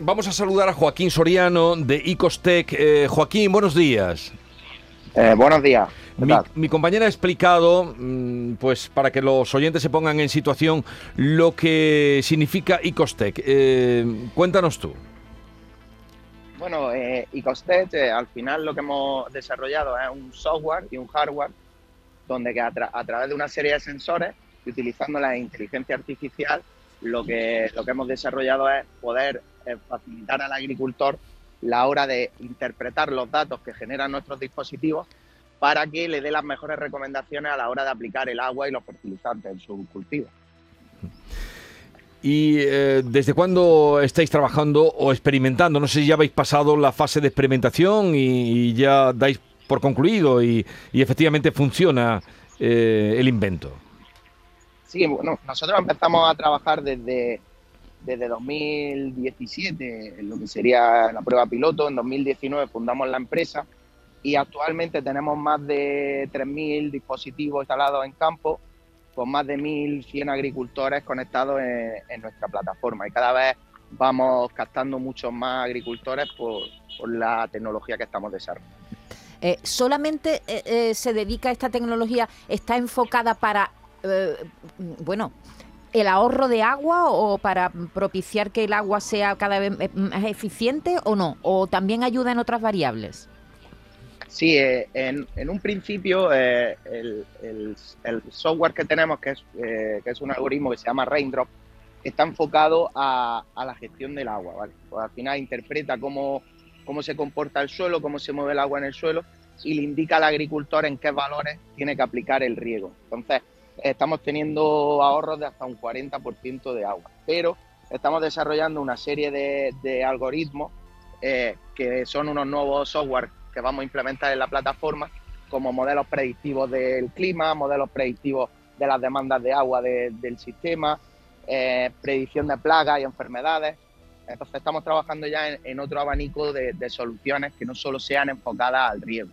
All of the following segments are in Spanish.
vamos a saludar a Joaquín Soriano de Icostec. Eh, Joaquín, buenos días. Eh, buenos días. Mi, compañera ha explicado, mm, pues para que los oyentes se pongan en situación, lo que significa Icostec. Eh, cuéntanos tú. Bueno, eh, Icostec, al final lo que hemos desarrollado es un software y un hardware donde que a, través de una serie de sensores y utilizando la inteligencia artificial, lo que, lo que hemos desarrollado es poder facilitar al agricultor la hora de interpretar los datos que generan nuestros dispositivos para que le dé las mejores recomendaciones a la hora de aplicar el agua y los fertilizantes en su cultivo. ¿Y eh, desde cuándo estáis trabajando o experimentando? No sé si ya habéis pasado la fase de experimentación y, ya dais por concluido y, efectivamente funciona eh, el invento. Sí, bueno, nosotros empezamos a trabajar desde, desde 2017 en lo que sería la prueba piloto. En 2019 fundamos la empresa y actualmente tenemos más de 3.000 dispositivos instalados en campo con más de 1.100 agricultores conectados en, nuestra plataforma y cada vez vamos captando muchos más agricultores por, la tecnología que estamos desarrollando. Eh, ¿Solamente eh, eh, se dedica esta tecnología, está enfocada para, bueno, el ahorro de agua o para propiciar que el agua sea cada vez más eficiente o no? ¿O también ayuda en otras variables? Sí, eh, en, un principio eh, el, software que tenemos, que es, eh, que es un algoritmo que se llama Raindrop, está enfocado a, la gestión del agua. ¿vale? Pues al final interpreta cómo, cómo se comporta el suelo, cómo se mueve el agua en el suelo y le indica al agricultor en qué valores tiene que aplicar el riego. Entonces, estamos teniendo ahorros de hasta un 40% de agua, pero estamos desarrollando una serie de, de algoritmos que son unos nuevos software que vamos a implementar en la plataforma, como modelos predictivos del clima, modelos predictivos de las demandas de agua del sistema, eh, predicción de plagas y enfermedades. Entonces estamos trabajando ya en, otro abanico de, de, soluciones que no solo sean enfocadas al riesgo.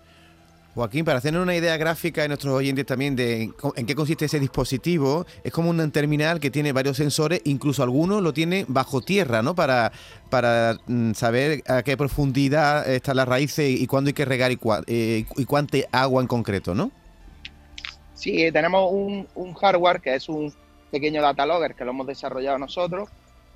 Joaquín, para hacer una idea gráfica de nuestros oyentes también de en qué consiste ese dispositivo, es como un terminal que tiene varios sensores, incluso algunos lo tiene bajo tierra, ¿no? Para, para mm, saber a qué profundidad están las raíces y cuándo hay que regar y, eh, y cuánta agua en concreto, ¿no? Sí, tenemos un, hardware que es un pequeño data logger que lo hemos desarrollado nosotros,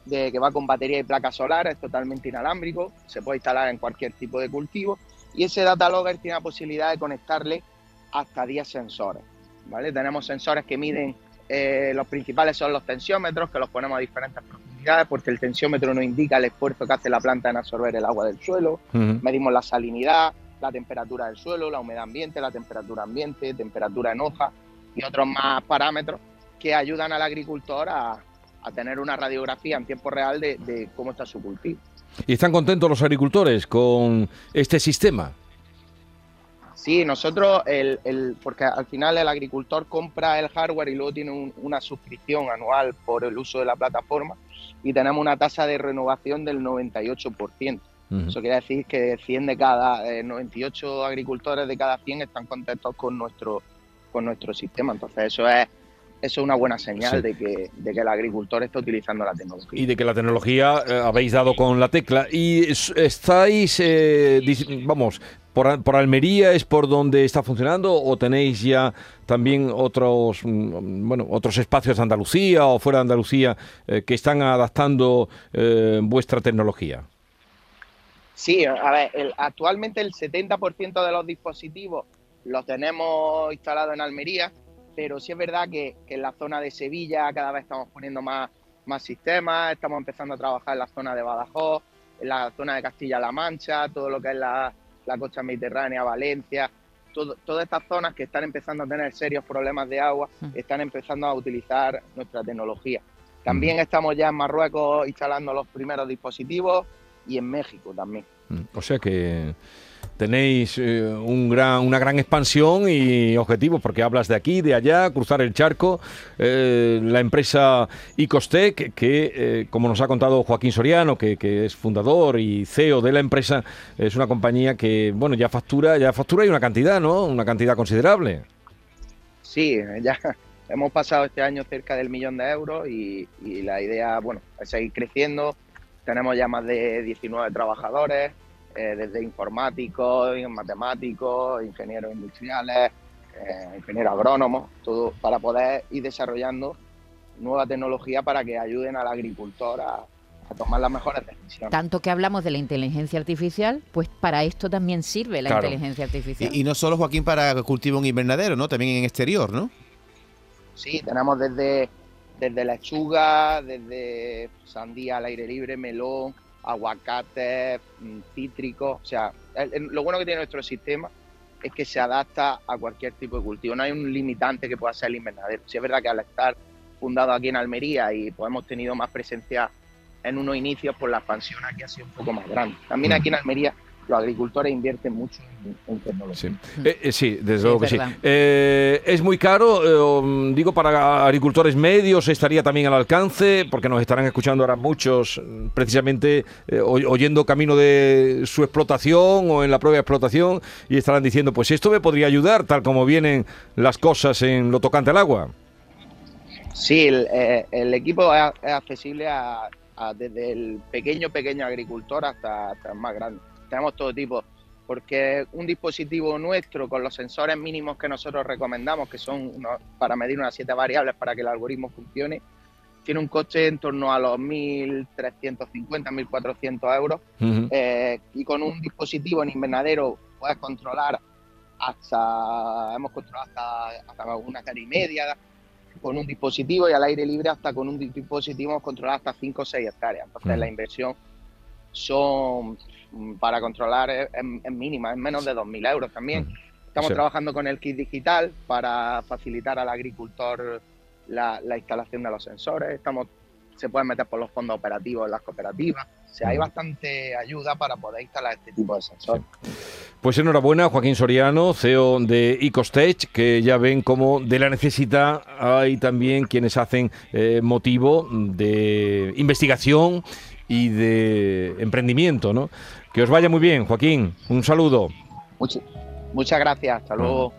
de, que va con batería y placas solares, es totalmente inalámbrico, se puede instalar en cualquier tipo de cultivo y ese data logger tiene la posibilidad de conectarle hasta 10 sensores. ¿vale? Tenemos sensores que miden, eh, los principales son los tensiómetros, que los ponemos a diferentes profundidades, porque el tensiómetro nos indica el esfuerzo que hace la planta en absorber el agua del suelo. Medimos la salinidad, la temperatura del suelo, la humedad ambiente, la temperatura ambiente, temperatura en hoja y otros más parámetros que ayudan al agricultor a, tener una radiografía en tiempo real de cómo está su cultivo. ¿Y están contentos los agricultores con este sistema? Sí, nosotros, el, porque al final el agricultor compra el hardware y luego tiene una suscripción anual por el uso de la plataforma y tenemos una tasa de renovación del 98%. Eso quiere decir que 100 de cada, 98 eh, agricultores de cada 100 están contentos con nuestro, con nuestro sistema. Entonces eso es eso es una buena señal de, que, de que el agricultor está utilizando la tecnología. Y de que la tecnología eh, habéis dado con la tecla. ¿Y estáis, eh, vamos, por, por, Almería es por donde está funcionando o tenéis ya también otros, mm, bueno, otros espacios de Andalucía o fuera de Andalucía eh, que están adaptando vuestra tecnología? Sí, a ver, actualmente el 70% de los dispositivos los tenemos instalados en Almería pero sí es verdad que, en la zona de Sevilla cada vez estamos poniendo más, más sistemas, estamos empezando a trabajar en la zona de Badajoz, en la zona de Castilla-La Mancha, todo lo que es la, costa mediterránea, Valencia, todas estas zonas que están empezando a tener serios problemas de agua, mm. están empezando a utilizar nuestra tecnología. También mm. estamos ya en Marruecos instalando los primeros dispositivos y en México también. Mm. O sea que tenéis eh, un gran, una gran expansión y objetivos, porque hablas de aquí, de allá, cruzar el charco. Eh, la empresa Icostec, que eh, como nos ha contado Joaquín Soriano, que, es fundador y CEO de la empresa, es una compañía que, bueno, ya factura, ya factura y una cantidad, ¿no? Una cantidad considerable. Sí, ya hemos pasado este año cerca del millón de euros y, y la idea, bueno, es seguir creciendo tenemos ya más de 19 trabajadores, eh, desde informáticos, matemáticos, ingenieros industriales, eh, ingenieros agrónomos, todo para poder ir desarrollando nueva tecnología para que ayuden al agricultor a, a tomar las mejores decisiones. Tanto que hablamos de la inteligencia artificial, pues para esto también sirve la Claro. inteligencia artificial. Y, y no solo, Joaquín, para cultivo en invernadero, ¿no? También en exterior, ¿no? Sí, tenemos desde, desde lechuga, desde sandía al aire libre, melón, aguacate, mm, cítricos. O sea, el- lo bueno que tiene nuestro sistema es que se adapta a cualquier tipo de cultivo. No hay un limitante que pueda ser el invernadero. Sí es verdad que al estar fundado aquí en Almería y pues hemos tenido más presencia en unos inicios, pues la expansión aquí ha sido un poco más grande. También aquí en Almería los agricultores invierten mucho en, en tecnología. Sí, Eh, eh, sí desde Sí, luego que sí. Eh, es muy caro, eh, digo, para agricultores medios estaría también al alcance, porque nos estarán escuchando ahora muchos, precisamente eh, oy- oyendo camino de su explotación o en la propia explotación, y estarán diciendo, pues esto me podría ayudar, tal como vienen las cosas en lo tocante al agua. Sí, el, eh, el equipo es, es accesible a, a desde el pequeño, pequeño agricultor hasta, hasta el más grande. Tenemos todo tipo, porque un dispositivo nuestro con los sensores mínimos que nosotros recomendamos, que son unos- para medir unas siete variables para que el algoritmo funcione, tiene un coste en torno a los 1.350, 1.400 euros. Ujú. Eh, y con un dispositivo en invernadero puedes controlar hasta, hemos controlado hasta, hasta una cara y media con un dispositivo y al aire libre hasta con un di- dispositivo hemos controlado hasta 5 o 6 hectáreas. Entonces la inversión son mm, para controlar es, es- mínima, es menos de 2.000 euros también. Estamos Sí. trabajando con el kit digital para facilitar al agricultor la, la instalación de los sensores. Estamos, se pueden meter por los fondos operativos en las cooperativas. O sea, hay bastante ayuda para poder instalar este tipo de sensores. Pues enhorabuena, Joaquín Soriano, CEO de Ecostech, que ya ven cómo de la necesidad hay también quienes hacen eh, motivo de investigación y de emprendimiento, ¿no? Que os vaya muy bien, Joaquín. Un saludo. Much- muchas gracias. Hasta luego.